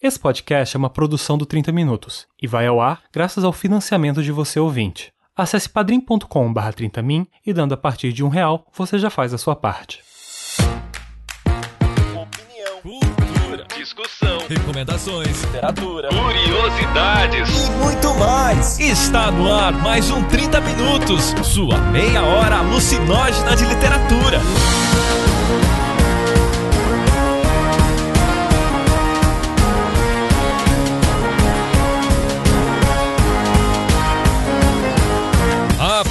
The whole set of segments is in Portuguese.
Esse podcast é uma produção do 30 Minutos e vai ao ar graças ao financiamento de você ouvinte. Acesse padrim.com.br 30min e dando a partir de um real, você já faz a sua parte. Opinião, cultura, discussão, recomendações, literatura, curiosidades e muito mais. Está no ar mais um 30 Minutos, sua meia hora alucinógena de literatura.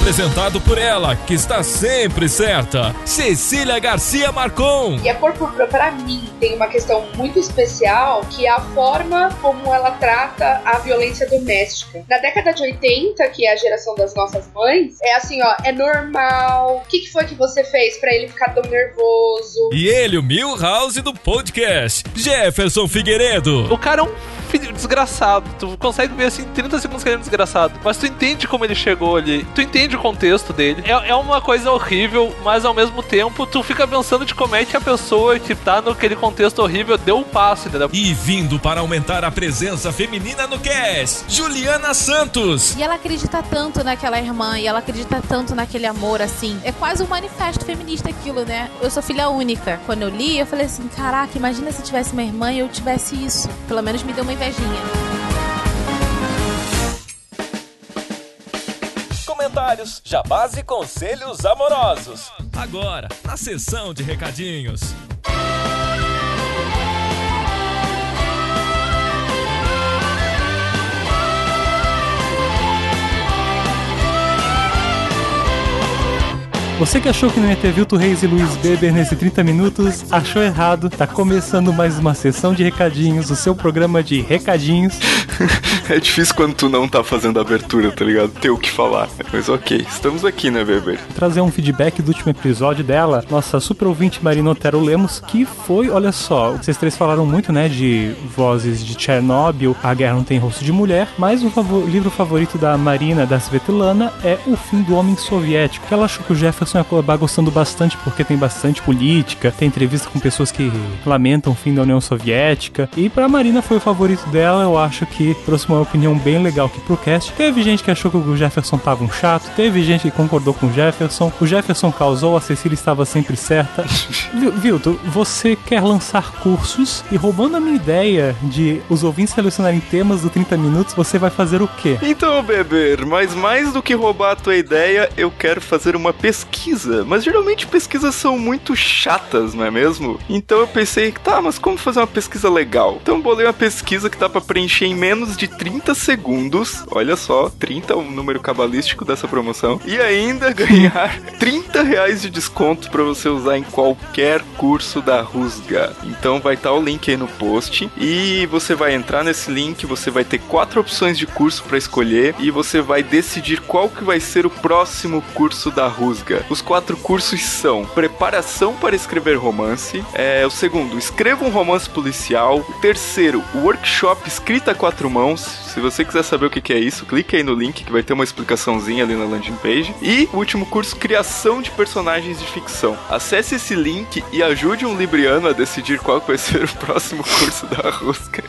Apresentado por ela, que está sempre certa, Cecília Garcia Marcon. E a Cor Púrpura, para mim, tem uma questão muito especial, que é a forma como ela trata a violência doméstica. Na década de 80, que é a geração das nossas mães, é assim, ó, é normal. O que, que foi que você fez para ele ficar tão nervoso? E ele, o Milhouse do podcast, Jefferson Figueiredo. O cara é um filho desgraçado. Tu consegue ver assim 30 segundos que ele é um desgraçado. Mas tu entende como ele chegou ali. Tu entende o contexto dele. É, é uma coisa horrível, mas ao mesmo tempo tu fica pensando de como é que a pessoa que tá naquele contexto horrível deu um passo, entendeu? E vindo para aumentar a presença feminina no cast, Juliana Santos. E ela acredita tanto naquela irmã, e ela acredita tanto naquele amor, assim. É quase um manifesto feminista aquilo, né? Eu sou filha única. Quando eu li, eu falei assim: caraca, imagina se tivesse uma irmã e eu tivesse isso. Pelo menos me deu uma invejinha. Comentários, jabás e conselhos amorosos. Agora, na sessão de recadinhos. Você que achou que não ia ter Vilto Reis e Luiz Beber nesse 30 minutos, achou errado. Tá começando mais uma sessão de recadinhos, o seu programa de recadinhos. é difícil quando tu não tá fazendo a abertura, tá ligado? Ter o que falar. Mas ok, estamos aqui, né, Beber? Trazer um feedback do último episódio dela, nossa super ouvinte Marina Otero Lemos, que foi, olha só, vocês três falaram muito, né, de vozes de Chernobyl, A Guerra Não Tem Rosto de Mulher, mas o favor, livro favorito da Marina, da Svetlana, é O Fim do Homem Soviético, que ela achou que o Jefferson ia acabar gostando bastante porque tem bastante política, tem entrevista com pessoas que lamentam o fim da União Soviética. E pra Marina foi o favorito dela, eu acho que uma opinião bem legal aqui pro cast. Teve gente que achou que o Jefferson tava um chato, teve gente que concordou com o Jefferson. O Jefferson causou, a Cecília estava sempre certa. Vilto, você quer lançar cursos e roubando a minha ideia de os ouvintes selecionarem temas do 30 minutos, você vai fazer o quê? Então, Beber, mas mais do que roubar a tua ideia, eu quero fazer uma pesquisa. Mas geralmente pesquisas são muito chatas, não é mesmo? Então eu pensei, tá, mas como fazer uma pesquisa legal? Então eu bolei uma pesquisa que dá para preencher em menos de 30 segundos. Olha só, 30 é o número cabalístico dessa promoção. E ainda ganhar 30 reais de desconto para você usar em qualquer curso da Rusga. Então vai estar tá o link aí no post e você vai entrar nesse link, você vai ter quatro opções de curso para escolher e você vai decidir qual que vai ser o próximo curso da Rusga. Os quatro cursos são preparação para escrever romance, é, o segundo, escreva um romance policial, o terceiro, workshop escrita a quatro mãos. Se você quiser saber o que é isso, clique aí no link que vai ter uma explicaçãozinha ali na landing page. E o último curso, criação de personagens de ficção. Acesse esse link e ajude um libriano a decidir qual vai ser o próximo curso da Rosca.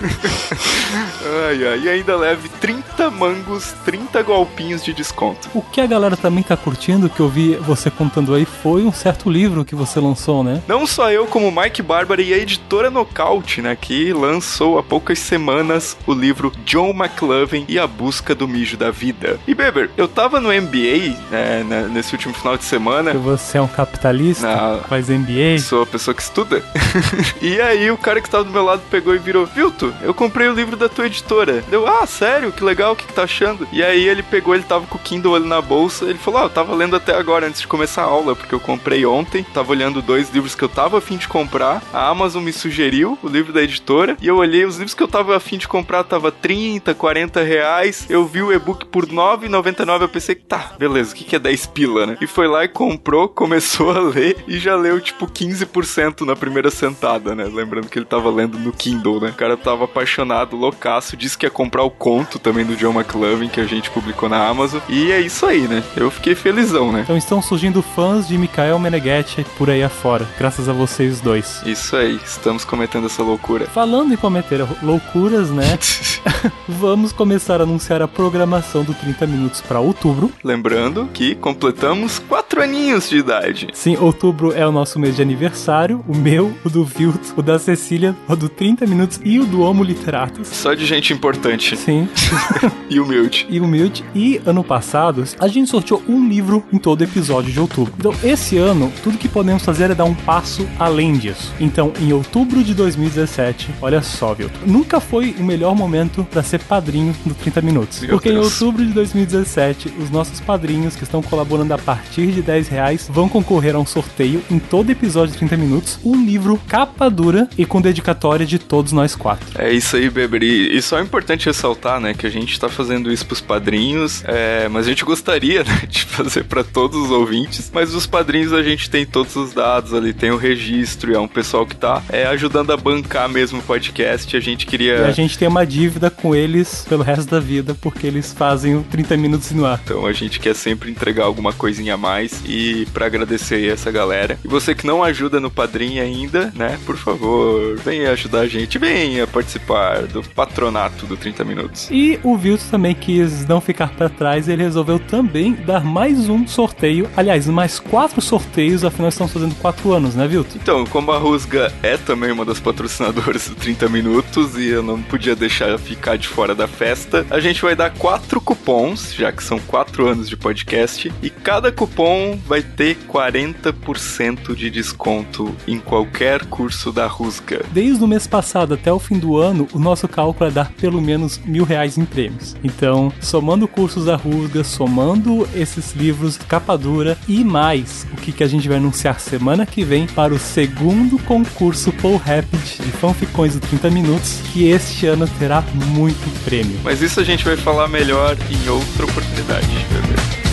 ai, ai, e ainda leve 30 mangos, 30 golpinhos de desconto. O que a galera também tá curtindo, que eu vi você contando aí, foi um certo livro que você lançou, né? Não só eu, como Mike Bárbara e a editora Nocaute, né? Que lançou há poucas semanas o livro John McLovin e a Busca do Mijo da Vida. E Beber, eu tava no MBA né, né, nesse último final de semana. Que você é um capitalista? Não, faz MBA? Sou a pessoa que estuda. e aí o cara que tava do meu lado pegou e virou: Vilto, eu comprei o livro da tua editora. Deu, ah, sério? Que legal, o que, que tá achando? E aí ele pegou, ele tava com o Kindle ali na bolsa. Ele falou: Ah, eu tava lendo até agora, antes de começar a aula, porque eu comprei ontem. Tava olhando dois livros que eu tava afim de comprar. A Amazon me sugeriu o livro da editora. E eu olhei os livros que eu tava afim de comprar, tava 30, 40 reais. Eu vi o e-book por 9,99. Eu pensei, tá, beleza, o que, que é 10 pila, né? E foi lá e comprou, começou a ler e já leu tipo 15% na primeira sentada, né? Lembrando que ele tava lendo no Kindle, né? O cara tava apaixonado, loucaço, disse que ia comprar o conto também do John McLovin que a gente publicou na Amazon. E é isso aí, né? Eu fiquei felizão, né? Então estão surgindo fãs de Mikael Meneghetti por aí afora, graças a vocês dois. Isso aí, estamos cometendo essa loucura. Falando em cometer loucuras, né? Vamos começar a anunciar a programação do 30 Minutos para outubro. Lembrando que completamos quatro aninhos de idade. Sim, outubro é o nosso mês de aniversário, o meu, o do Vilto, o da Cecília, o do 30 Minutos e o do Homo Literatus. Só de gente importante Sim, e humilde. e humilde. E ano passado, a gente sorteou um livro em todo episódio de outubro. Então, esse ano, tudo que podemos fazer é dar um passo além disso. Então, em outubro de 2017, olha só, Vilto, nunca foi o melhor momento para ser padrinho do 30 Minutos. Meu porque em Deus. outubro de 2017, os nossos padrinhos que estão colaborando a partir de 10 reais vão concorrer a um sorteio em todo episódio de 30 minutos, um livro capa dura e com dedicatória de todos nós quatro. É isso aí, Beber. E, só é importante ressaltar, né, que a gente tá fazendo isso pros padrinhos, é, mas a gente gostaria, né, de fazer pra todos os ouvintes. Mas os padrinhos a gente tem todos os dados ali, tem o registro, e é um pessoal que tá é, ajudando a bancar mesmo o podcast. A gente queria. E a gente tem uma dívida com eles pelo resto da vida, porque eles fazem o 30 minutos no ar. Então a gente quer sempre entregar alguma coisinha a mais e pra agradecer aí essa galera. E você que não ajuda no Padrim ainda, né? Por favor, venha ajudar a gente, venha participar do patronato do 30 minutos. E o Vilto também quis não ficar pra trás, ele resolveu também dar mais um sorteio. Aliás, mais quatro sorteios, afinal estamos fazendo quatro anos, né, Vilto? Então, como a Rusga é também uma das patrocinadoras do 30 minutos e eu não podia deixar ficar de fora da festa, a gente vai dar quatro cupons, já que são quatro anos de podcast, e cada cupom vai ter 40% de desconto em qualquer curso da Rusga. Desde o mês passado até o fim do ano, o nosso cálculo é dar pelo menos mil reais em prêmios. Então, somando cursos da Rusga, somando esses livros capa dura e mais o que, que a gente vai anunciar semana que vem para o segundo concurso Paul Rapid de fanficões do 30 Minutos, que este ano terá muito prêmio. Mas isso a gente vai falar melhor em outra oportunidade, bebê.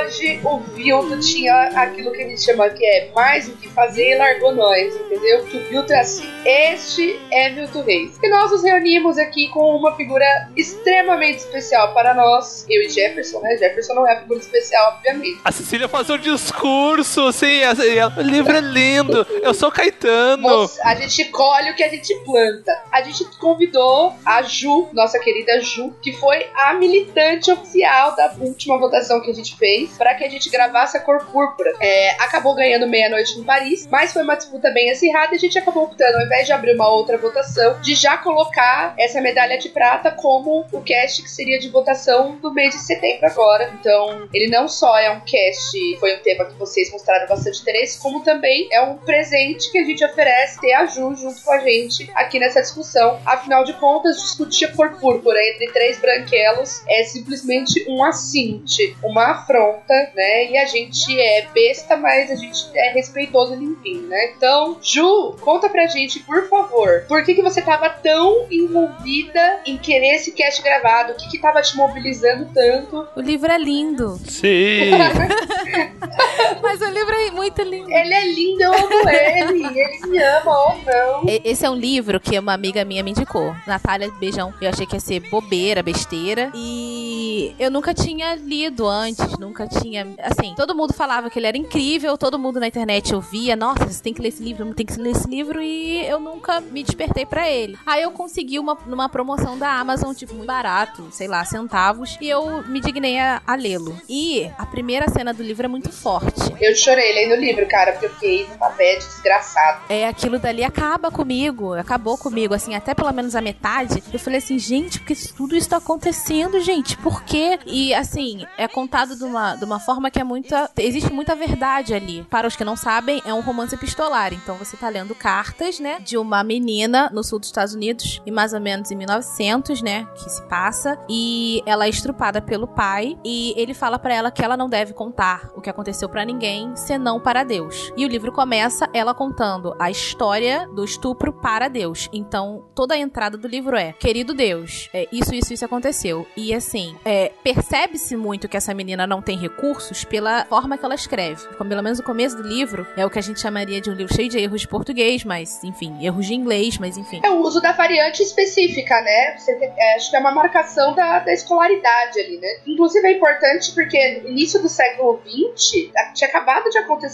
Hoje o Vilto tinha aquilo que a gente chama que é mais o que fazer e largou nós, entendeu? Que o Vilto é assim. Este é Vilto Reis. E nós nos reunimos aqui com uma figura extremamente especial para nós, eu e Jefferson, né? Jefferson não é a figura especial, obviamente. A Cecília faz um discurso, assim, ela, o livro é lindo, eu sou Caetano. Moça, a gente colhe o que a gente planta. A gente convidou a Ju, nossa querida Ju, que foi a militante oficial da última votação que a gente fez, para que a gente gravasse a cor púrpura. É, acabou ganhando meia-noite em Paris, mas foi uma disputa bem acirrada e a gente acabou optando, ao invés de abrir uma outra votação, de já colocar essa medalha de prata como o cast que seria de votação do mês de setembro agora. Então, ele não só é um cast, foi um tema que vocês mostraram bastante interesse, como também é um presente que a gente oferece ter a Ju junto com a gente aqui nessa discussão. Afinal de contas, discutir a cor púrpura entre três branquelos é simplesmente um assinte, uma afronta, né? E a gente é besta, mas a gente é respeitoso e limpinho, né? Então, Ju, conta pra gente, por favor, por que, que você tava tão envolvida em querer esse cast gravado? O que que tava te mobilizando tanto? O livro é lindo. Sim. Mas o livro é muito lindo. Ele é lindo, eu amo ele. Ele me ama ou não. E- Esse é um livro que uma amiga minha me indicou. Natália, beijão. Eu achei que ia ser bobeira, besteira. E eu nunca tinha lido antes, nunca tinha. Assim, todo mundo falava que ele era incrível, todo mundo na internet ouvia, nossa, você tem que ler esse livro, tem que ler esse livro, e eu nunca me despertei pra ele. Aí eu consegui uma numa promoção da Amazon, tipo, muito barato, sei lá, centavos, e eu me dignei a, a lê-lo. E a primeira cena do livro é muito forte. Eu chorei lendo o livro, cara, porque eu fiquei numa bad desgraçado. É, aquilo dali acaba comigo, acabou comigo, assim, até pelo menos a metade. Eu falei assim, gente, porque tudo isso tá acontecendo, gente, por quê? E, assim, é, contado de uma, de uma forma que é muita. Existe muita verdade ali. Para os que não sabem, é um romance epistolar. Então você tá lendo cartas, né? De uma menina no sul dos Estados Unidos, e mais ou menos em 1900, né? Que se passa. E ela é estrupada pelo pai. E ele fala para ela que ela não deve contar o que aconteceu para ninguém, senão para Deus. E o livro começa ela contando a história do estupro para Deus. Então toda a entrada do livro é: Querido Deus, é, isso, isso, isso aconteceu. E assim, é, percebe-se muito que essa menina não tem recursos pela forma que ela escreve. Pelo menos o começo do livro é o que a gente chamaria de um livro cheio de erros de português, mas enfim, erros de inglês, mas enfim. É o uso da variante específica, né? Você é, acho que é uma marcação da, da escolaridade ali, né? Inclusive é importante porque no início do século XX tinha acabado de acontecer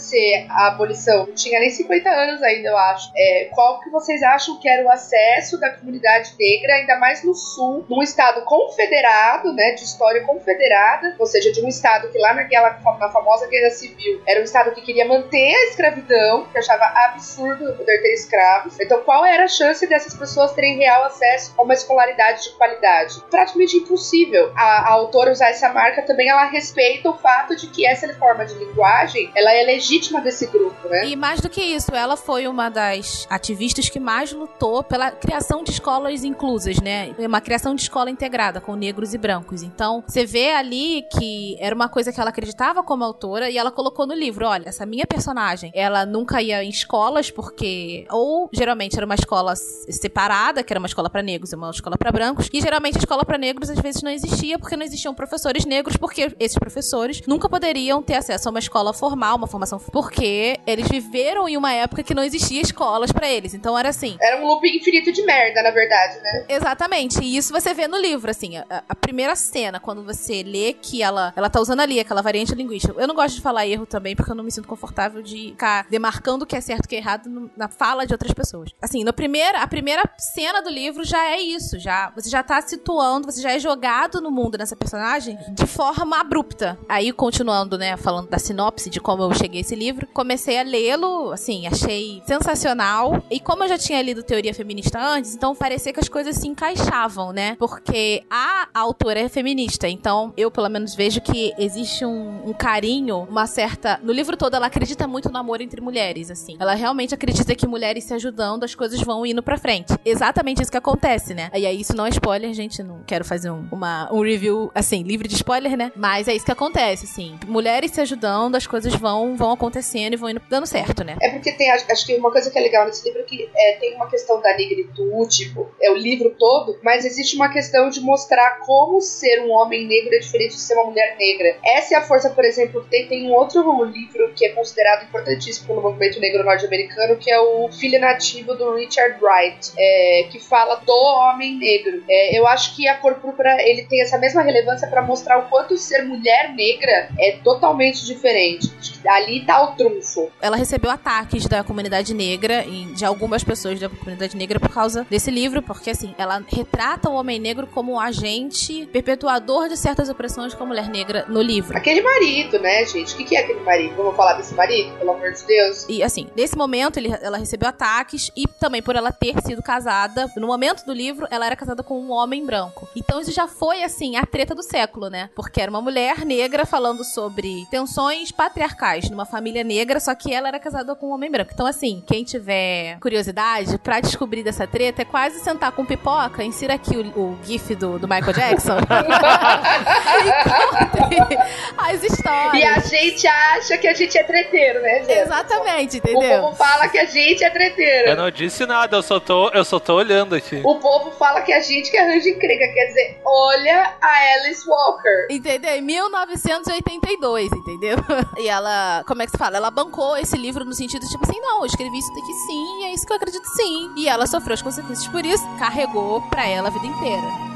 a abolição, não tinha nem 50 anos ainda, eu acho. É, qual que vocês acham que era o acesso da comunidade negra, ainda mais no sul, num estado confederado, né? De história confederada, ou seja, de um estado que lá naquela na famosa guerra civil era um estado que queria manter a escravidão, que achava absurdo poder ter escravos. Então, qual era a chance dessas pessoas terem real acesso a uma escolaridade de qualidade? Praticamente impossível. A, a autora usar essa marca também, ela respeita o fato de que essa forma de linguagem, ela é legítima desse grupo, né? E mais do que isso, ela foi uma das ativistas que mais lutou pela criação de escolas inclusas, né? Uma criação de escola integrada com negros e brancos. Então, você vê ali que era uma coisa que ela acreditava como autora e ela colocou no livro, olha, essa minha personagem, ela nunca ia em escolas porque ou geralmente era uma escola separada, que era uma escola para negros e uma escola para brancos, e geralmente a escola para negros às vezes não existia porque não existiam professores negros, porque esses professores nunca poderiam ter acesso a uma escola formal, uma formação, porque eles viveram em uma época que não existia escolas para eles. Então era assim, Era um loop infinito de merda, na verdade, né? Exatamente, e isso você vê no livro, assim, a, a primeira cena, quando você lê que ela, ela tá usando ali aquela variante linguística. Eu não gosto de falar erro também, porque eu não me sinto confortável de ficar demarcando o que é certo e o que é errado no- na fala de outras pessoas. Assim, no primeira, a primeira cena do livro já é isso, já você já tá situando, você já é jogado no mundo nessa personagem de forma abrupta. Aí, continuando, né, falando da sinopse de como eu cheguei a esse livro, comecei a lê-lo, assim, achei sensacional. E como eu já tinha lido teoria feminista antes, então parecia que as coisas se encaixavam, né? Porque a autora é feminista, então eu pelo menos vejo que existe um, um carinho, uma certa. No livro todo, ela acredita muito no amor entre mulheres, assim. Ela realmente acredita que mulheres se ajudando, as coisas vão indo pra frente. Exatamente isso que acontece, né? E aí, isso não é spoiler, gente. Não quero fazer um, uma, um review, assim, livre de spoiler, né? Mas é isso que acontece, assim. Mulheres se ajudando, as coisas vão, vão acontecendo e vão indo dando certo, né? É porque tem, acho que uma coisa que é legal nesse livro é que é, tem uma questão da negritude, tipo, é o livro todo, mas existe uma questão de mostrar como ser um homem negro é diferente de ser uma mulher negra. Essa é a força, por exemplo, que tem, tem um outro livro que é considerado importantíssimo pelo movimento negro norte-americano, que é o Filho Nativo do Richard Wright, é, que fala do homem negro. É, eu acho que a cor púrpura ele tem essa mesma relevância para mostrar o quanto ser mulher negra é totalmente diferente. Ali tá o trunfo. ela recebeu ataques da comunidade negra e de algumas pessoas da comunidade negra por causa desse livro, porque assim, ela retrata o homem negro como um agente perpetuador de certas opressões com a mulher negra no livro. Aquele marido, né, gente? O que, que é aquele marido? Vamos falar desse marido, pelo amor de Deus? E assim, nesse momento ele- ela recebeu ataques e também por ela ter sido casada. No momento do livro, ela era casada com um homem branco. Então isso já foi assim a treta do século, né? Porque era uma mulher negra falando sobre tensões patriarcais numa família negra, só que ela era casada com um homem branco. Então assim, quem tiver curiosidade pra descobrir dessa treta é quase sentar com pipoca, insira aqui o, o gif do, do Michael Jackson. e as histórias. E a gente acha que a gente é treteiro, né, gente? Exatamente, O entendeu? povo fala que a gente é treteiro. Eu não disse nada, eu só tô, eu só tô olhando aqui. O povo fala que a gente que arranja encrenca. Quer dizer, olha a Alice Walker. Entendeu? Em 1982, entendeu? E ela, como é que se fala? Ela bancou esse livro no sentido tipo assim, não, eu escrevi isso daqui sim, é isso que eu acredito sim. E ela sofreu as consequências por isso, carregou pra ela a vida inteira.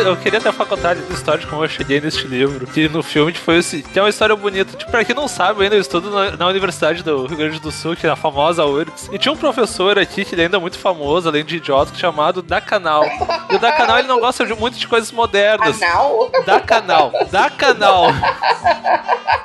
Eu queria até a história de como eu cheguei neste livro. Que no filme foi assim, que é uma história bonita. Tipo, pra quem não sabe, eu ainda estudo na, na Universidade do Rio Grande do Sul, que é a famosa URGS. E tinha um professor aqui que ele ainda é muito famoso, além de idiota, chamado Da Canal. E o Da Canal ele não gosta de muito de coisas modernas. Anal? Da Canal. Da Canal.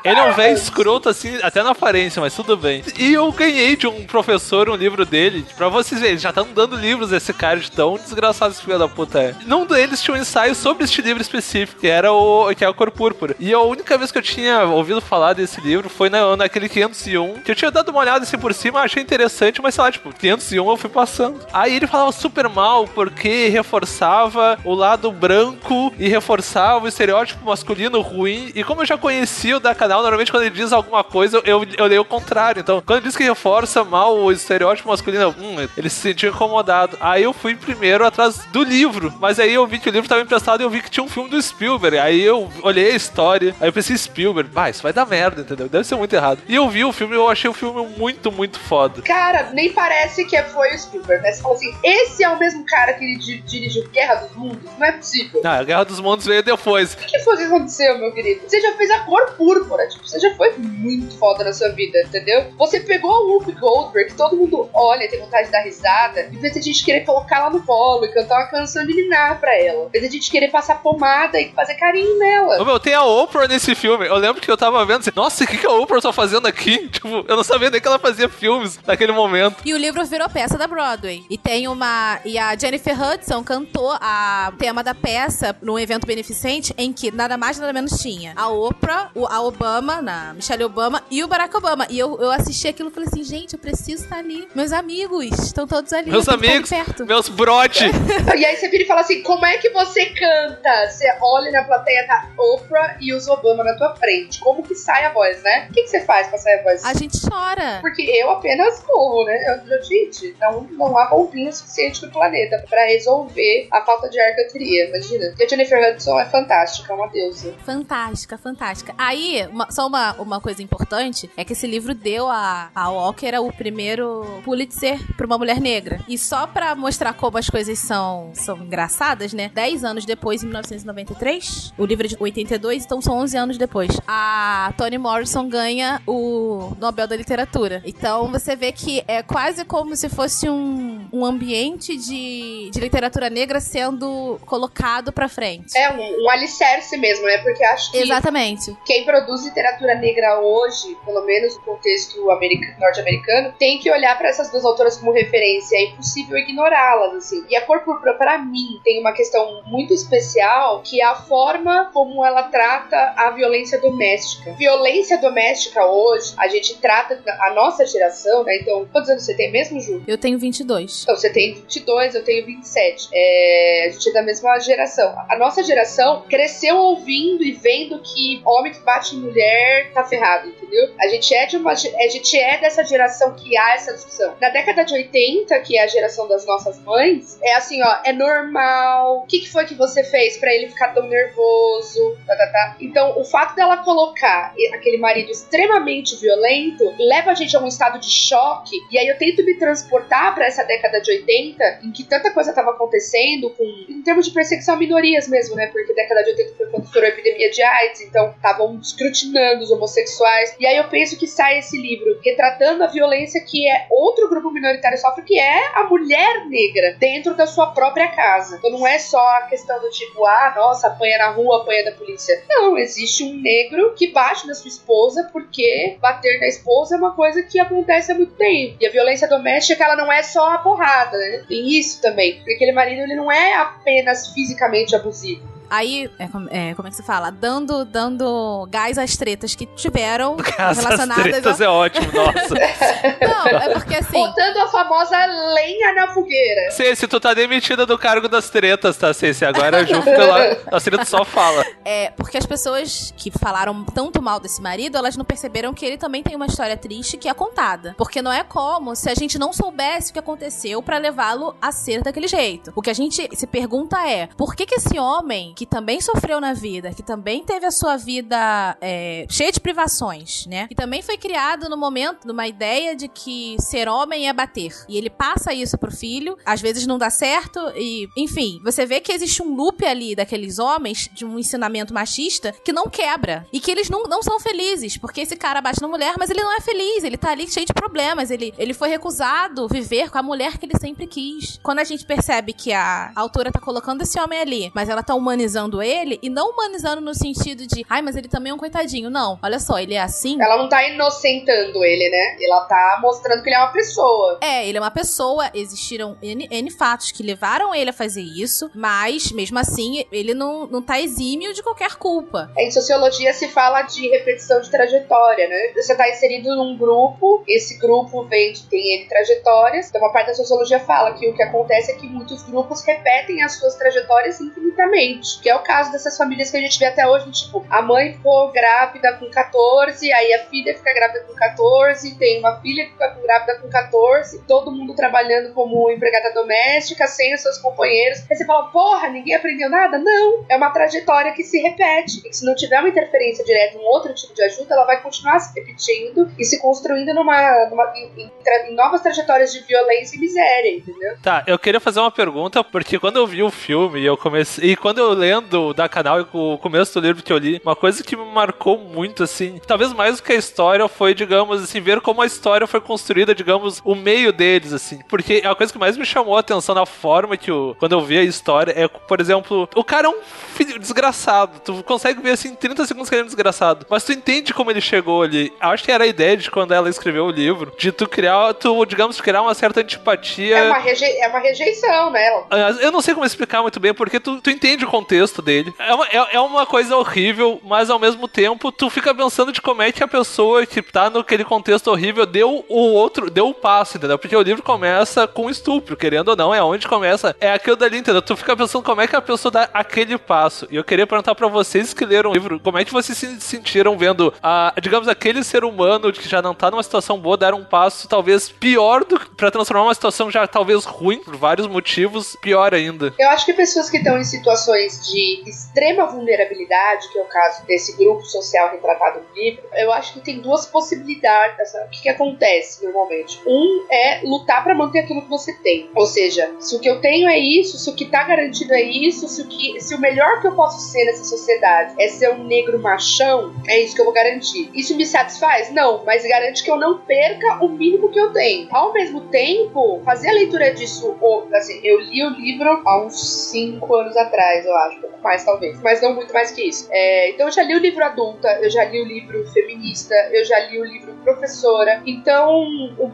Ele é um velho escroto, assim, até na aparência, mas tudo bem. E eu ganhei de um professor um livro dele, pra vocês verem, já estão dando livros desse cara de tão desgraçado esse filho da puta é. Num deles tinha um ensaio sobre este livro específico, que era o que é a Cor Púrpura. E a única vez que eu tinha ouvido falar desse livro foi na, naquele 501, que eu tinha dado uma olhada assim por cima, achei interessante, mas sei lá, tipo, 501 eu fui passando. Aí ele falava super mal porque reforçava o lado branco e reforçava o estereótipo masculino ruim. E como eu já conhecia o da canal, normalmente quando ele diz alguma coisa, eu, eu leio o contrário. Então, quando ele diz que reforça mal o estereótipo masculino, hum, ele se sentiu incomodado. Aí eu fui primeiro atrás do livro, mas aí eu vi que o livro estava emprestado e eu vi que tinha um filme do Spielberg. Aí eu olhei a história, aí eu pensei, Spielberg, ah, isso vai dar merda, entendeu? Deve ser muito errado. E eu vi o filme e eu achei o filme muito, muito foda. Cara, nem parece que foi o Spielberg, né? Você falou assim, esse é o mesmo cara que dirigiu Guerra dos Mundos? Não é possível. Ah, a Guerra dos Mundos veio depois. O que foi que aconteceu, meu querido? Você já fez a cor púrpura, tipo, você já foi muito foda na sua vida, entendeu? Você pegou a Whoopi Goldberg, que todo mundo olha e tem vontade de dar risada, vez de a gente querer colocar ela no colo e cantar uma canção de Ninar pra ela. De a gente querer passar pomada e fazer carinho nela. Ô, meu, tem a Oprah nesse filme. Eu lembro que eu tava vendo assim, nossa, o que, que a Oprah tá fazendo aqui? Tipo, eu não sabia nem que ela fazia filmes naquele momento. E o livro virou peça da Broadway. E tem uma. E a Jennifer Hudson cantou a o tema da peça num evento beneficente em que nada mais nada menos tinha a Oprah, o- a Obama, na Michelle Obama e o Barack Obama. E eu, eu assisti aquilo e falei assim, gente, eu preciso estar ali. Meus amigos estão todos ali. Meus amigos, meus brote. E aí você vira e fala assim: como é que você canta? Você olha na plateia, tá Oprah e os Obama na tua frente. Como que sai a voz, né? O que, que você faz pra sair a voz? A gente chora. Porque eu apenas morro, né? Eu, eu, gente, não, não há bombinho suficiente no planeta pra resolver a falta de ar que eu teria, imagina. E a Jennifer Hudson é fantástica, é uma deusa. Fantástica, fantástica. Aí, uma- só uma, uma coisa importante é que esse livro deu a, a Walker o primeiro Pulitzer pra uma mulher negra. E só pra mostrar como as coisas são, são engraçadas, né? Dez anos depois, em 1993, o livro é de 82, então são 11 anos depois, a Toni Morrison ganha o Nobel da Literatura. Então você vê que é quase como se fosse um, um ambiente de, de literatura negra sendo colocado pra frente. É um, um alicerce mesmo, né? Porque acho que Exatamente. quem produz literatura negra hoje, pelo menos no contexto america- norte-americano, tem que olhar pra essas duas autoras como referência. É impossível ignorá-las, assim. E a Cor Púrpura, pra mim, tem uma questão muito especial, que é a forma como ela trata a violência doméstica. Violência doméstica hoje, a gente trata, a nossa geração, né? Então, quantos anos você tem mesmo, Ju? Eu tenho 22. Então, você tem 22, eu tenho 27. É, a gente é da mesma geração. A nossa geração cresceu ouvindo e vendo que homem que bate em mulher tá ferrado, entendeu? A gente é de uma a gente é dessa geração que há essa discussão. Na década de 80, que é a geração das nossas mães, é assim, ó, é normal. O que, que foi que você fez pra ele ficar tão nervoso? Tá, tá, tá. Então, o fato dela colocar aquele marido extremamente violento leva a gente a um estado de choque. E aí eu tento me transportar pra essa década de 80, em que tanta coisa tava acontecendo, com, em termos de perseguição a minorias mesmo, né? Porque década de 80 foi quando estourou a epidemia de AIDS, então estavam escrutinando os homossexuais. E aí eu penso que sai esse livro retratando a violência que é outro grupo minoritário sofre, que é a mulher negra dentro da sua própria casa. Então não é só a questão do tipo, ah, nossa, apanha na rua, apanha da polícia. Não, existe um negro que bate na sua esposa porque bater na esposa é uma coisa que acontece há muito tempo. E a violência doméstica, ela não é só a porrada, né? Tem isso também. Porque aquele marido, ele não é apenas fisicamente abusivo. Aí, é, é, como é que se fala? Dando, dando gás às tretas que tiveram Essas relacionadas tretas a... é ótimo, nossa. Não, é porque assim... Botando a famosa lenha na fogueira. Ceci, tu tá demitida do cargo das tretas, tá, Ceci? Agora a Ju fica lá, as tretas só fala. É, porque as pessoas que falaram tanto mal desse marido, elas não perceberam que ele também tem uma história triste que é contada. Porque não é como se a gente não soubesse o que aconteceu pra levá-lo a ser daquele jeito. O que a gente se pergunta é, por que que esse homem que também sofreu na vida, que também teve a sua vida é, cheia de privações, né? Que também foi criado no momento, numa ideia de que ser homem é bater. E ele passa isso pro filho, às vezes não dá certo, e, enfim, você vê que existe um loop ali daqueles homens, de um ensinamento machista, que não quebra. E que eles não, não são felizes, porque esse cara bate na mulher, mas ele não é feliz, ele tá ali cheio de problemas. Ele, ele foi recusado viver com a mulher que ele sempre quis. Quando a gente percebe que a, a autora tá colocando esse homem ali, mas ela tá humanizando ele, e não humanizando no sentido de, ai, mas ele também é um coitadinho. Não, olha só, ele é assim. Ela não tá inocentando ele, né? Ela tá mostrando que ele é uma pessoa. É, ele é uma pessoa, existiram N, N fatos que levaram ele a fazer isso, mas mesmo assim, ele não, não tá exímio de qualquer culpa. Em sociologia se fala de repetição de trajetória, né? Você tá inserido num grupo, esse grupo vem de, tem N trajetórias, então uma parte da sociologia fala que o que acontece é que muitos grupos repetem as suas trajetórias infinitamente, que é o caso dessas famílias que a gente vê até hoje, tipo, a mãe ficou grávida com 14, aí a filha fica grávida com 14, tem uma filha que fica grávida com 14, todo mundo trabalhando como empregada doméstica, sem os seus companheiros. Aí você fala, porra, ninguém aprendeu nada? Não, é uma trajetória que se repete, e que se não tiver uma interferência direta, um outro tipo de ajuda, ela vai continuar se repetindo e se construindo numa, numa em, em, em novas trajetórias de violência e miséria, entendeu? Tá, eu queria fazer uma pergunta, porque quando eu vi o filme eu comecei. E quando eu lendo da canal e o começo do livro que eu li, uma coisa que me marcou muito, assim, talvez mais do que a história, foi, digamos, assim, ver como a história foi construída, digamos, o meio deles, assim. Porque a coisa que mais me chamou a atenção na forma que o. Quando eu vi a história é, por exemplo, o cara é um filho desgraçado. Tu consegue ver assim 30 segundos que ele é um desgraçado. Mas tu entende como ele chegou ali. Acho que era a ideia de quando ela escreveu o livro, de tu criar, tu, digamos, criar uma certa antipatia. É uma, é uma rejeição, né? Eu não sei como explicar muito bem, porque tu, tu entende o contexto dele. É uma, é, é uma coisa horrível, mas ao mesmo tempo tu fica pensando de como é que a pessoa que tá naquele contexto horrível deu o outro, deu o passo, entendeu? Porque o livro começa com estupro, querendo ou não, é onde começa, é aquilo dali, entendeu? Tu fica pensando como é que a pessoa dá aquele passo. E eu queria perguntar para vocês que leram o livro, como é que vocês se sentiram vendo, a, digamos, aquele ser humano que já não tá numa situação boa dar um passo talvez pior do para transformar uma situação já talvez ruim por vários motivos, pior ainda. Eu acho que pessoas que estão em situações de extrema vulnerabilidade, que é o caso desse grupo social retratado no livro, eu acho que tem duas possibilidades. O que, que acontece normalmente? Um é lutar para manter aquilo que você tem. Ou seja, se o que eu tenho é isso, se o que tá garantido é isso, se o, que, se o melhor que eu posso ser nessa sociedade é ser um negro machão, é isso que eu vou garantir. Isso me satisfaz? Não, mas garante que eu não perca o mínimo que eu tenho. Ao mesmo tempo, fazer a leitura disso, ou, assim, eu li o livro há uns 5 anos atrás, eu acho, um pouco mais talvez, mas não muito mais que isso. É, então eu já li o livro adulta, eu já li o livro feminista, eu já li o livro professora. Então,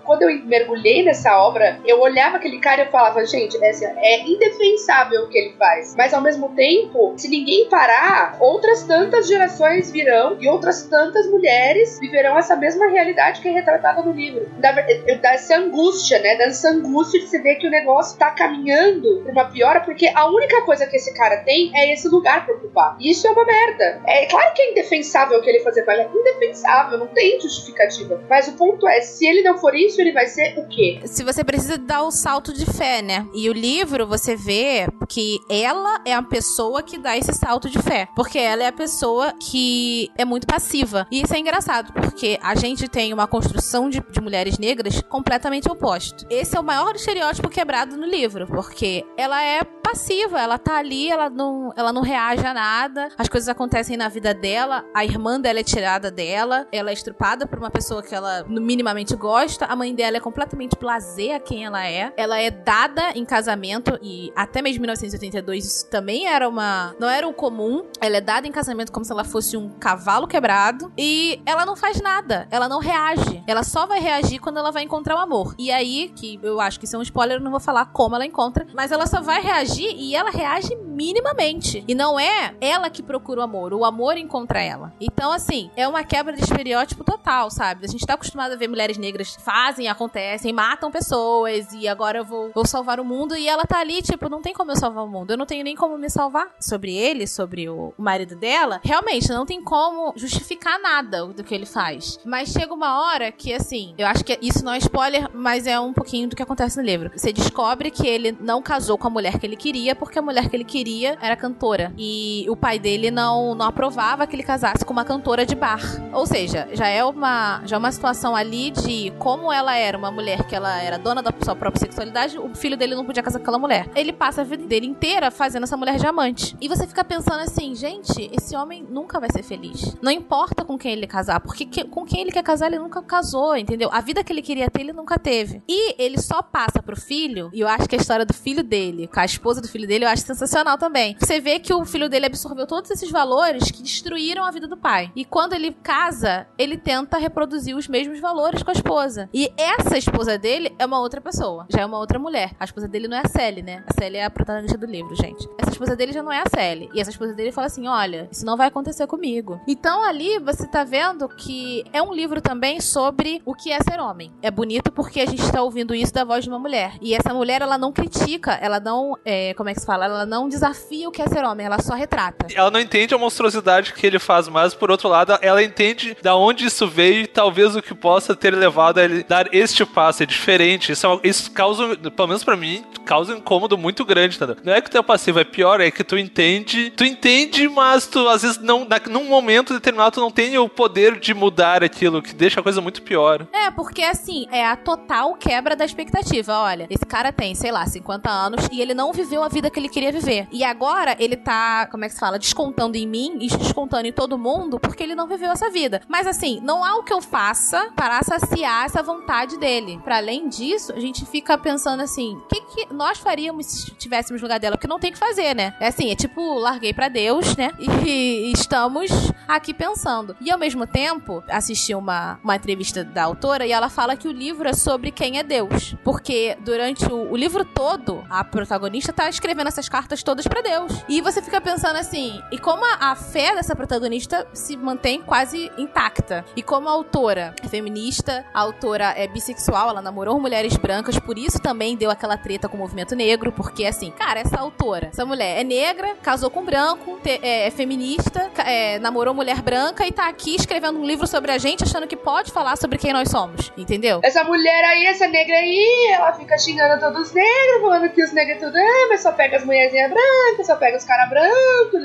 quando eu mergulhei nessa obra, eu olhava aquele cara e eu falava, gente, é, indefensável o que ele faz. Mas ao mesmo tempo, se ninguém parar, outras tantas gerações virão e outras tantas mulheres viverão essa mesma realidade que é retratada no livro. Da, dessa angústia, né? Dessa angústia de você ver que o negócio tá caminhando pra uma piora, porque a única coisa que esse cara tem é esse lugar pra ocupar. E isso é uma merda. É claro que é indefensável o que ele fazer, é indefensável, não tem justificativa. Mas o ponto é, se ele não for isso, ele vai ser o quê? Se você precisa dar o salto de fé, né? E o livro, você vê que ela é a pessoa que dá esse salto de fé. Porque ela é a pessoa que é muito passiva. E isso é engraçado, porque a gente tem uma construção de, de mulheres negras completamente oposto. Esse é o maior estereótipo quebrado no livro, porque ela é passiva, ela tá ali, ela não, ela não reage a nada, as coisas acontecem na vida dela, a irmã dela é tirada dela, ela é estrupada por uma pessoa que ela minimamente gosta, a mãe dela é completamente blasé a quem ela é, ela é dada em casamento e até mesmo 1982 isso também era uma, não era o comum, ela é dada em casamento como se ela fosse um cavalo quebrado e ela não faz nada, ela não reage, ela só vai reagir quando ela vai encontrar o amor. E aí, que eu acho que isso é um spoiler, eu não vou falar como ela encontra, mas ela só vai reagir e ela reage minimamente. E não é ela que procura o amor, o amor encontra ela. Então, assim, é uma quebra de estereótipo total, sabe? A gente tá acostumado a ver mulheres negras fazem, acontecem, matam pessoas e agora eu vou, vou salvar o mundo e ela tá ali, tipo, não tem como eu salvar o mundo, eu não tenho nem como me salvar. Sobre ele, sobre o, o marido dela, realmente não tem como justificar nada do que ele faz. Mas chega uma hora que, assim, eu acho que isso não é spoiler, mas é um pouquinho do que acontece no livro. Você descobre que ele não casou com a mulher que ele queria, porque a mulher que ele queria era era cantora. E o pai dele não, não aprovava que ele casasse com uma cantora de bar. Ou seja, já é uma, já é uma situação ali de como ela era uma mulher que ela era dona da sua própria sexualidade, o filho dele não podia casar com aquela mulher. Ele passa a vida dele inteira fazendo essa mulher diamante. E você fica pensando assim, gente, esse homem nunca vai ser feliz. Não importa com quem ele casar, porque que, com quem ele quer casar, ele nunca casou, entendeu? A vida que ele queria ter, ele nunca teve. E ele só passa pro filho, e eu acho que a história do filho dele, com a esposa do filho dele, eu acho sensacional também. Você vê que o filho dele absorveu todos esses valores que destruíram a vida do pai. E quando ele casa, ele tenta reproduzir os mesmos valores com a esposa. E essa esposa dele é uma outra pessoa, já é uma outra mulher. A esposa dele não é a Sally, né? A Sally é a protagonista do livro, gente. Essa esposa dele já não é a Sally. E essa esposa dele fala assim: olha, isso não vai acontecer comigo. Então ali você tá vendo que é um livro também sobre o que é ser homem. É bonito porque a gente tá ouvindo isso da voz de uma mulher. E essa mulher, ela não critica, ela não. É, como é que se fala? Ela não desafia o que é ser homem, ela só retrata. Ela não entende a monstruosidade que ele faz, mas por outro lado, ela entende da onde isso veio e talvez o que possa ter levado a ele dar este passo. É diferente. Isso, é isso causa, pelo menos pra mim, causa um incômodo muito grande, entendeu? Não é que o teu passivo é pior, é que tu entende. Tu entende, mas tu às vezes não. Na, num momento determinado, tu não tem o poder de mudar aquilo, que deixa a coisa muito pior. É, porque assim, é a total quebra da expectativa. Olha, esse cara tem, sei lá, 50 anos e ele não viveu a vida que ele queria viver. E agora ele tá, como é que se fala, descontando em mim e descontando em todo mundo porque ele não viveu essa vida. Mas assim, não há o que eu faça para saciar essa vontade dele. Para além disso, a gente fica pensando assim, o que, que nós faríamos se estivéssemos no lugar dela? Porque não tem o que fazer, né? É assim, é tipo, larguei pra Deus, né? E estamos aqui pensando. E ao mesmo tempo, assisti uma, uma entrevista da autora e ela fala que o livro é sobre quem é Deus. Porque durante o, o livro todo, a protagonista tá escrevendo essas cartas todas pra Deus. E você fica pensando assim, e como a, a fé dessa protagonista se mantém quase intacta. E como a autora é feminista, a autora é bissexual, ela namorou mulheres brancas, por isso também deu aquela treta com o movimento negro, porque assim, cara, essa autora, essa mulher é negra, casou com branco, te- é, é feminista, é, namorou mulher branca e tá aqui escrevendo um livro sobre a gente, achando que pode falar sobre quem nós somos, entendeu? Essa mulher aí, essa negra aí, ela fica xingando todos os negros, falando que os negros tudo, ah, mas só pega as mulherzinhas brancas, só pega os caras brancos.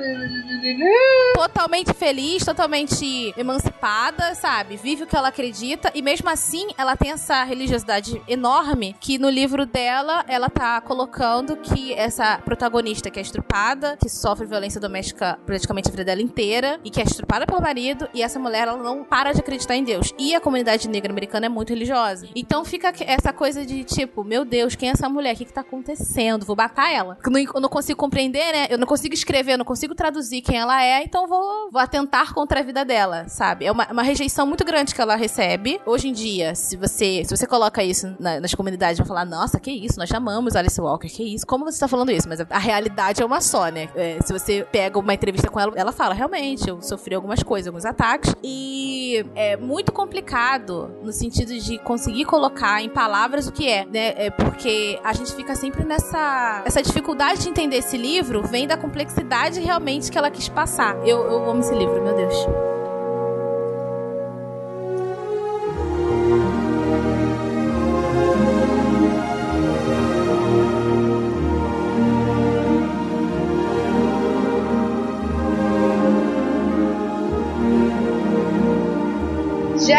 totalmente feliz, totalmente emancipada, sabe? Vive o que ela acredita e mesmo assim ela tem essa religiosidade enorme que no livro dela ela tá colocando que essa protagonista que é estrupada, que sofre violência doméstica praticamente a vida dela inteira e que é estrupada pelo marido e essa mulher ela não para de acreditar em Deus. E a comunidade negra americana é muito religiosa. Então fica essa coisa de tipo, meu Deus, quem é essa mulher? O que que tá acontecendo? Vou matar ela. Eu não consigo compreender, né? Eu não consigo escrever, eu não consigo traduzir quem ela é, então vou, vou atentar contra a vida dela, sabe? É uma, uma rejeição muito grande que ela recebe. Hoje em dia, se você, se você coloca isso na- nas comunidades, vão falar, nossa, que isso, nós chamamos Alice Walker, que isso? Como você tá falando isso? Mas a, a realidade é uma só, né? É, se você pega uma entrevista com ela, ela fala, realmente, eu sofri algumas coisas, alguns ataques. E é muito complicado no sentido de conseguir colocar em palavras o que é, né? É porque a gente fica sempre nessa essa dificuldade de entender esse livro vem da complexidade realmente que ela quis passar. Eu, eu amo esse livro, meu Deus.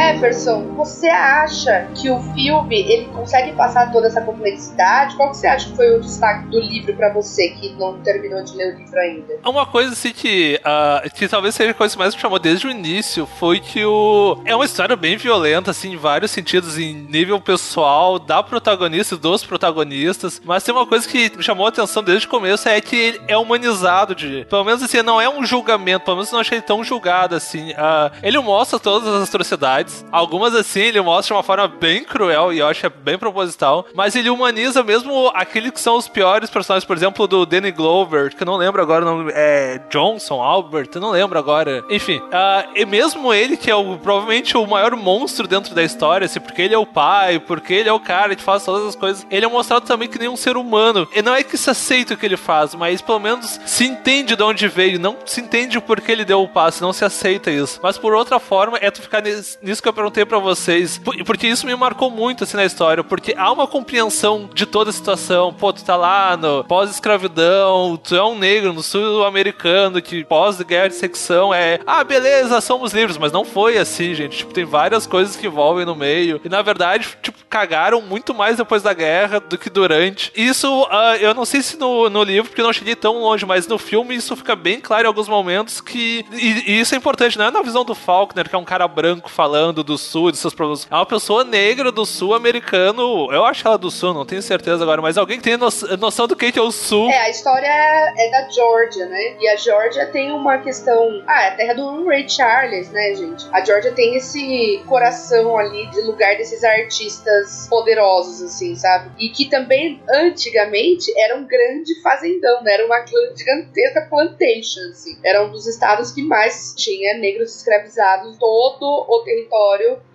Jefferson, você acha que o filme ele consegue passar toda essa complexidade? Qual que você acha que foi o destaque do livro pra você que não terminou de ler o livro ainda? Uma coisa assim que, ah, que talvez seja a coisa que mais me chamou desde o início foi que o. É uma história bem violenta, assim, em vários sentidos, em nível pessoal, da protagonista e dos protagonistas. Mas tem uma coisa que me chamou a atenção desde o começo é que ele é humanizado de. Pelo menos assim, não é um julgamento, pelo menos não achei tão julgado assim. Ah, ele mostra todas as atrocidades. Algumas assim, ele mostra uma forma bem cruel e eu acho é bem proposital. Mas ele humaniza mesmo aqueles que são os piores personagens, por exemplo, do Danny Glover, que eu não lembro agora o nome. É Johnson, Albert, eu não lembro agora. Enfim, ah, e mesmo ele, que é o, provavelmente o maior monstro dentro da história, assim, porque ele é o pai, porque ele é o cara que faz todas as coisas, ele é mostrado também que nem um ser humano. E não é que se aceita o que ele faz, mas pelo menos se entende de onde veio, não se entende o porquê ele deu o passo, não se aceita isso. Mas por outra forma, é tu ficar nis- nisso que eu perguntei pra vocês, por- porque isso me marcou muito assim na história, porque há uma compreensão de toda a situação. Pô, tu tá lá no pós-escravidão, tu é um negro no sul americano que pós-guerra de secção é, ah, beleza, somos livres, mas não foi assim, gente. Tipo, tem várias coisas que envolvem no meio. E na verdade, tipo, cagaram muito mais depois da guerra do que durante. Isso, ah, eu não sei se no, no livro, porque não cheguei tão longe, mas no filme isso fica bem claro em alguns momentos que. E, e isso é importante, não é na visão do Faulkner, que é um cara branco falando do sul, de seus problemas. É uma pessoa negra do sul americano. Eu acho ela do sul, não tenho certeza agora, mas alguém que tem no- noção do que que é o sul. É, a história é da Georgia, né? E a Georgia tem uma questão. Ah, é a terra do Ray Charles, né, gente? A Georgia tem esse coração ali de lugar desses artistas poderosos, assim, sabe? E que também, antigamente, era um grande fazendão, né? Era uma gigantesca plantation, assim. Era um dos estados que mais tinha negros escravizados todo o território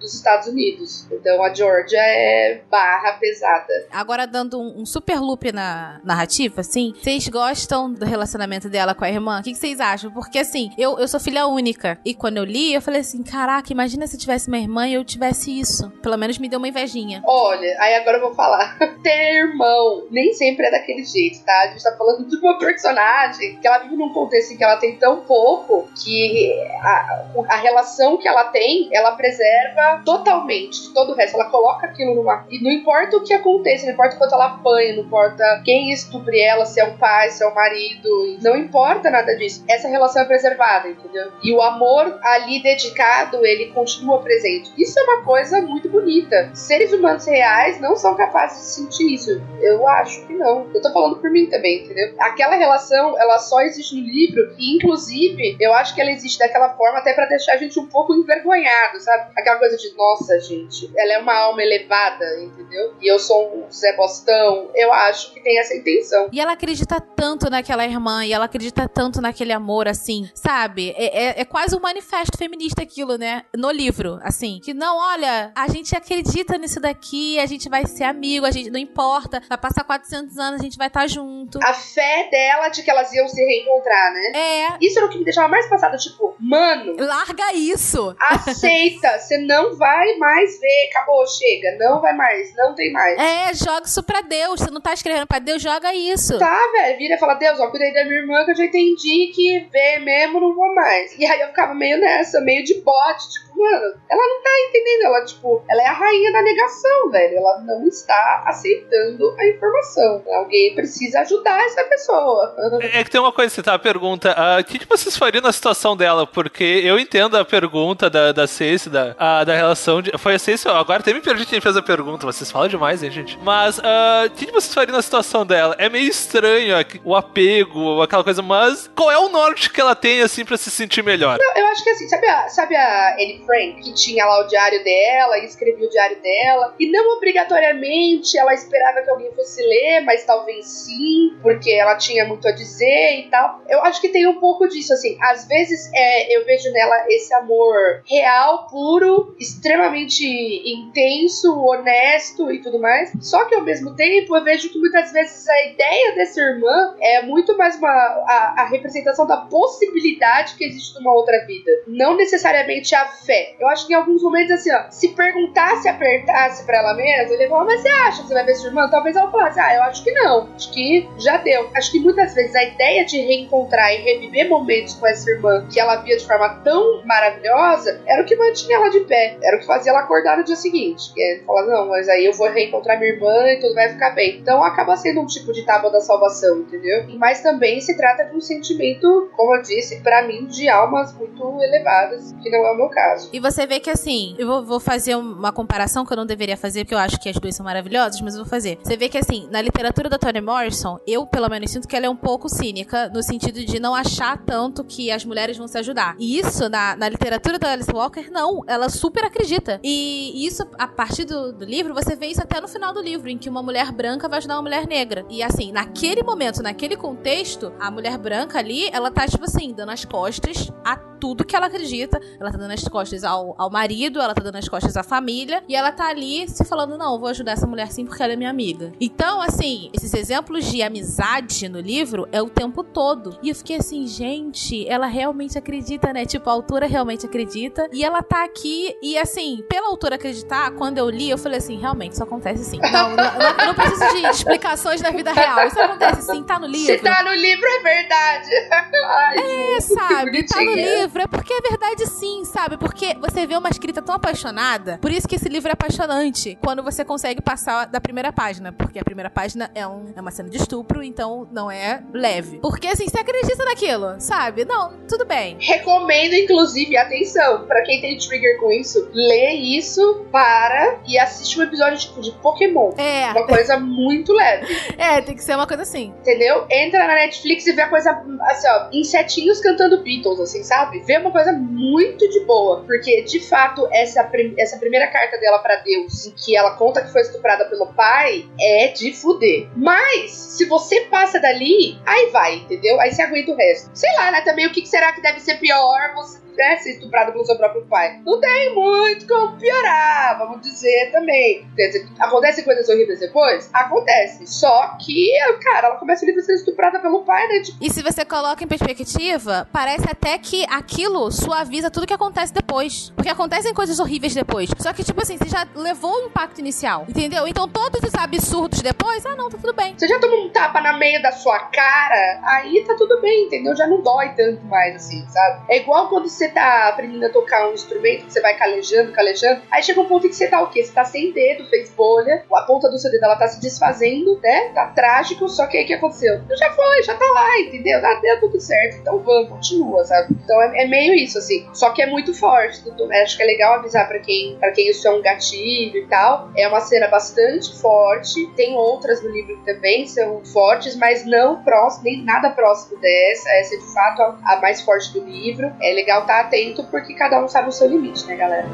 dos Estados Unidos. Então a Georgia é barra pesada. Agora, dando um, um super loop na narrativa, assim, vocês gostam do relacionamento dela com a irmã? O que, vocês acham? Porque, assim, eu, eu sou filha única. E quando eu li, eu falei assim: caraca, imagina se eu tivesse uma irmã e eu tivesse isso. Pelo menos me deu uma invejinha. Olha, aí agora eu vou falar. Ter irmão nem sempre é daquele jeito, tá? A gente tá falando de uma personagem que ela vive num contexto em que ela tem tão pouco que a, a relação que ela tem, ela preserva totalmente de todo o resto. Ela coloca aquilo numa. E não importa o que aconteça, não importa quanto ela apanha, não importa quem estupre ela, se é o pai, se é o marido, não importa nada disso. Essa relação é preservada, entendeu? E o amor ali dedicado, ele continua presente. Isso é uma coisa muito bonita. Seres humanos reais não são capazes de sentir isso. Eu acho que não. Eu tô falando por mim também, entendeu? Aquela relação, ela só existe no livro e, inclusive, eu acho que ela existe daquela forma até pra deixar a gente um pouco envergonhado, sabe? Aquela coisa de, nossa, gente, ela é uma alma elevada, entendeu? E eu sou um Zé Bostão. Eu acho que tem essa intenção. E ela acredita tanto naquela irmã, e ela acredita tanto naquele amor, assim, sabe? É, é- é quase um manifesto feminista aquilo, né? No livro, assim. Que não, olha, a gente acredita nisso daqui, a gente vai ser amigo, a gente não importa, vai passar 400 anos, a gente vai estar junto. A fé dela de que elas iam se reencontrar, né? É, Isso era o que me deixava mais passada, tipo, mano, larga isso! aceita, você não vai mais ver, acabou, chega, não vai mais, não tem mais. É, joga isso pra Deus. Você não tá escrevendo pra Deus, joga isso. Tá, velho, vira e fala, Deus, ó, cuidei da minha irmã que eu já entendi que ver mesmo não vou mais. E aí eu ficava meio nessa, meio de bote, tipo, mano, ela não tá entendendo, ela, tipo, ela é a rainha da negação, velho, ela não está aceitando a informação. Alguém precisa ajudar essa pessoa. É que tem uma coisa, você tá? A pergunta: ah, o que, que vocês fariam na situação dela? Porque eu entendo a pergunta da, da Ceci, da, da relação de. Foi a Ceci, agora até me perdi quem fez a pergunta, vocês falam demais, hein, gente? Mas ah, o que, que vocês fariam na situação dela? É meio estranho o apego, aquela coisa, mas qual é o norte que ela tem, assim, pra se sentir melhor? Não, eu acho que assim, sabe a, sabe a Frank, que tinha lá o diário dela e escrevia o diário dela, e não obrigatoriamente ela esperava que alguém fosse ler, mas talvez sim, porque ela tinha muito a dizer e tal. Eu acho que tem um pouco disso, assim, às vezes é, eu vejo nela esse amor real, puro, extremamente intenso, honesto e tudo mais, só que ao mesmo tempo eu vejo que muitas vezes a ideia dessa irmã é muito mais uma, a, a representação da possibilidade que existe numa outra vida, não necessariamente a fé. Eu acho que em alguns momentos, assim, ó, se perguntasse, apertasse pra ela mesma, ele falou, mas você acha que você vai ver sua irmã? Talvez ela falasse, ah, eu acho que não, acho que já deu. Acho que muitas vezes a ideia de reencontrar e reviver momentos com essa irmã que ela via de forma tão maravilhosa era o que mantinha ela de pé, era o que fazia ela acordar no dia seguinte. Que é falar, não, mas aí eu vou reencontrar minha irmã e tudo vai ficar bem. Então acaba sendo um tipo de tábua da salvação, entendeu? Mas também se trata de um sentimento, como eu disse, pra mim, de almas muito elevadas, que não é o meu caso. E você vê que assim, eu vou, vou fazer uma comparação que eu não deveria fazer, porque eu acho que as duas são maravilhosas, mas eu vou fazer. Você vê que assim, na literatura da Toni Morrison, eu pelo menos sinto que ela é um pouco cínica, no sentido de não achar tanto que as mulheres vão se ajudar. E isso, na, na literatura da Alice Walker, não. Ela super acredita. E isso, a partir do, do livro, você vê isso até no final do livro, em que uma mulher branca vai ajudar uma mulher negra. E assim, naquele momento, naquele contexto, a mulher branca ali, ela tá, tipo assim, dando as costas a tudo que ela acredita. Ela tá dando as costas costas ao, ao marido, ela tá dando as costas à família, e ela tá ali se falando, não, eu vou ajudar essa mulher sim porque ela é minha amiga. Então, assim, esses exemplos de amizade no livro é o tempo todo. E eu fiquei assim, gente, ela realmente acredita, né? Tipo, a autora realmente acredita. E ela tá aqui, e assim, pela autora acreditar, quando eu li, eu falei assim, realmente, isso acontece sim. Não, não, não, eu não preciso de explicações na vida real. Isso acontece sim, tá no livro. Se tá no livro, é verdade. Ai, É, sabe? Tá no livro. É porque é verdade sim, sabe? Porque você vê uma escrita tão apaixonada. Por isso que esse livro é apaixonante. Quando você consegue passar da primeira página. Porque a primeira página é, um, é uma cena de estupro, então não é leve. Porque assim, você acredita naquilo, sabe? Não, tudo bem. Recomendo, inclusive, atenção, pra quem tem trigger com isso, lê isso, para e assiste um episódio tipo de Pokémon. É, Uma coisa muito leve, é, tem que ser uma coisa assim. entendeu? Entra na Netflix e vê a coisa, assim, ó, insetinhos cantando Beatles, assim, sabe? Vê uma coisa muito de boa, porque, de fato, essa, prim- essa primeira carta dela pra Deus, em que ela conta que foi estuprada pelo pai, é de fuder. Mas, se você passa dali, aí vai, entendeu? Aí você aguenta o resto. Sei lá, né, também, o que será que deve ser pior você né, ser estuprado pelo seu próprio pai? Não tem muito como piorar, vamos dizer também. Quer dizer, Acontecem coisas horríveis depois? Acontece. Só que, cara, ela começa a ser estuprada pelo pai, né? Tipo, E se você coloca em perspectiva, parece até que aquilo suaviza tudo que acontece depois. Porque acontecem coisas horríveis depois. Só que, tipo assim, você já levou o impacto inicial, entendeu? Então todos os absurdos depois, ah não, tá tudo bem. você já toma um tapa na meia da sua cara, aí tá tudo bem, entendeu? Já não dói tanto mais, assim, sabe? É igual quando você tá aprendendo a tocar um instrumento, que você vai calejando, calejando, aí chega um ponto em que você tá o quê? Você tá sem dedo, fez bolha, a ponta do seu dedo ela tá se desfazendo, né? Tá trágico, só que aí o que aconteceu? Já foi, já tá lá, entendeu? Dá, deu tudo certo, então vamos, continua, sabe? Então é, é meio isso, assim. Só que é muito forte. Tudo, acho que é legal avisar pra quem, pra quem isso é um gatilho e tal. É uma cena bastante forte. Tem outras no livro também são fortes, mas não próximo, nem nada próximo dessa. Essa é de fato a, a mais forte do livro. É legal estar atento porque cada um sabe o seu limite, né, galera?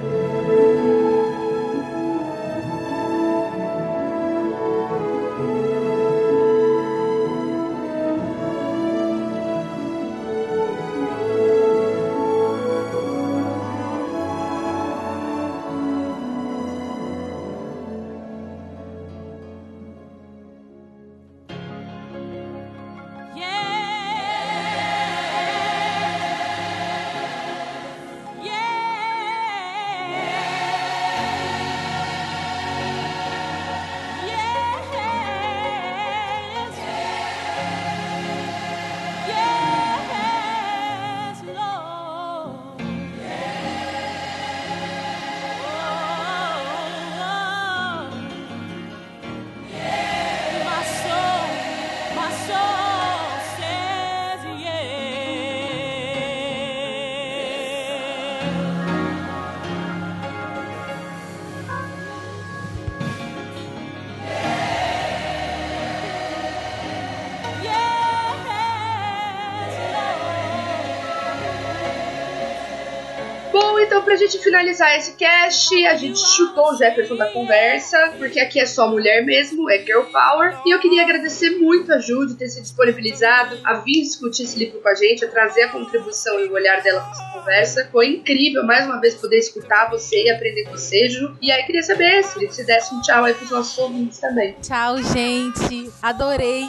Finalizar esse cast, a gente chutou o Jefferson da conversa, porque aqui é só mulher mesmo, é girl power. E eu queria agradecer muito a Ju de ter se disponibilizado a vir discutir esse livro com a gente, a trazer a contribuição e o olhar dela pra essa conversa. Foi incrível, mais uma vez, poder escutar você e aprender com você, Ju. E aí queria saber se você desse um tchau aí pros nossos ouvintes também. Tchau, gente. Adorei.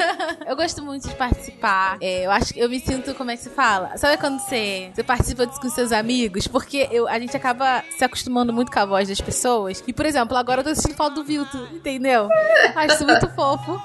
eu gosto muito de participar. É, eu acho que eu me sinto, como é que se fala? Sabe quando você, você participa com seus amigos? Porque eu, a gente acaba se acostumando muito com a voz das pessoas. E, por exemplo, agora eu tô assistindo falta do Vilto, entendeu? Acho isso muito fofo.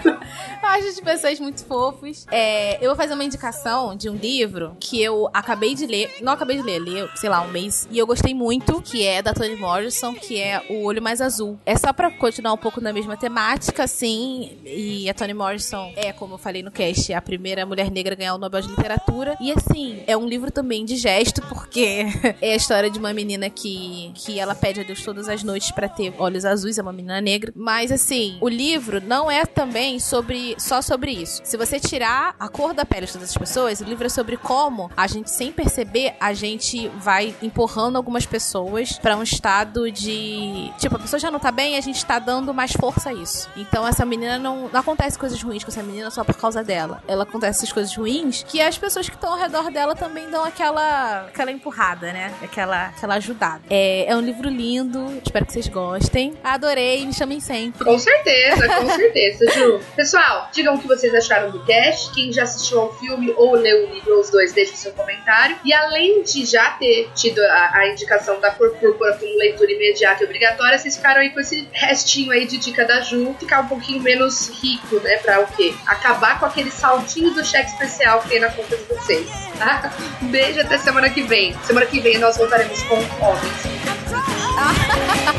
acho as pessoas muito fofos. É, eu vou fazer uma indicação de um livro que eu acabei de ler. Não acabei de ler, li, sei lá, um mês. E eu gostei muito, que é da Toni Morrison, que é O Olho Mais Azul. É só pra continuar um pouco na mesma temática, assim. E a Toni Morrison é, como eu falei no cast, a primeira mulher negra a ganhar o Nobel de Literatura. E assim, é um livro também de gesto, porque é a história de uma menina que, que ela pede a Deus todas as noites pra ter olhos azuis, é uma menina negra. Mas assim, o livro não é também sobre só sobre isso. Se você tirar a cor da pele de todas as pessoas, o livro é sobre como a gente, sem perceber, a gente vai empurrando algumas pessoas pra um estado de. Tipo, a pessoa já não tá bem e a gente tá dando mais força a isso. Então essa menina não. Não acontece coisas ruins com essa menina só por causa dela. Ela acontece essas coisas ruins que as pessoas que estão ao redor dela também dão aquela. aquela empurrada, né? Aquela, aquela ajudada. É, é um livro lindo, espero que vocês gostem. Adorei, me chamem sempre. Com certeza, com certeza, Ju. Pessoal, digam o que vocês acharam do cast. Quem já assistiu ao filme ou leu o livro, os dois, deixe o seu comentário. E além de já ter tido a, a indicação da cor púrpura como leitura imediata e obrigatória, vocês ficaram aí com esse restinho aí de dica da Ju, ficar um pouquinho menos rico, né? Pra o quê? Acabar com aquele saldinho do cheque especial que tem na conta de vocês, tá? Um beijo até semana que vem. Semana que vem nós voltaremos com homens.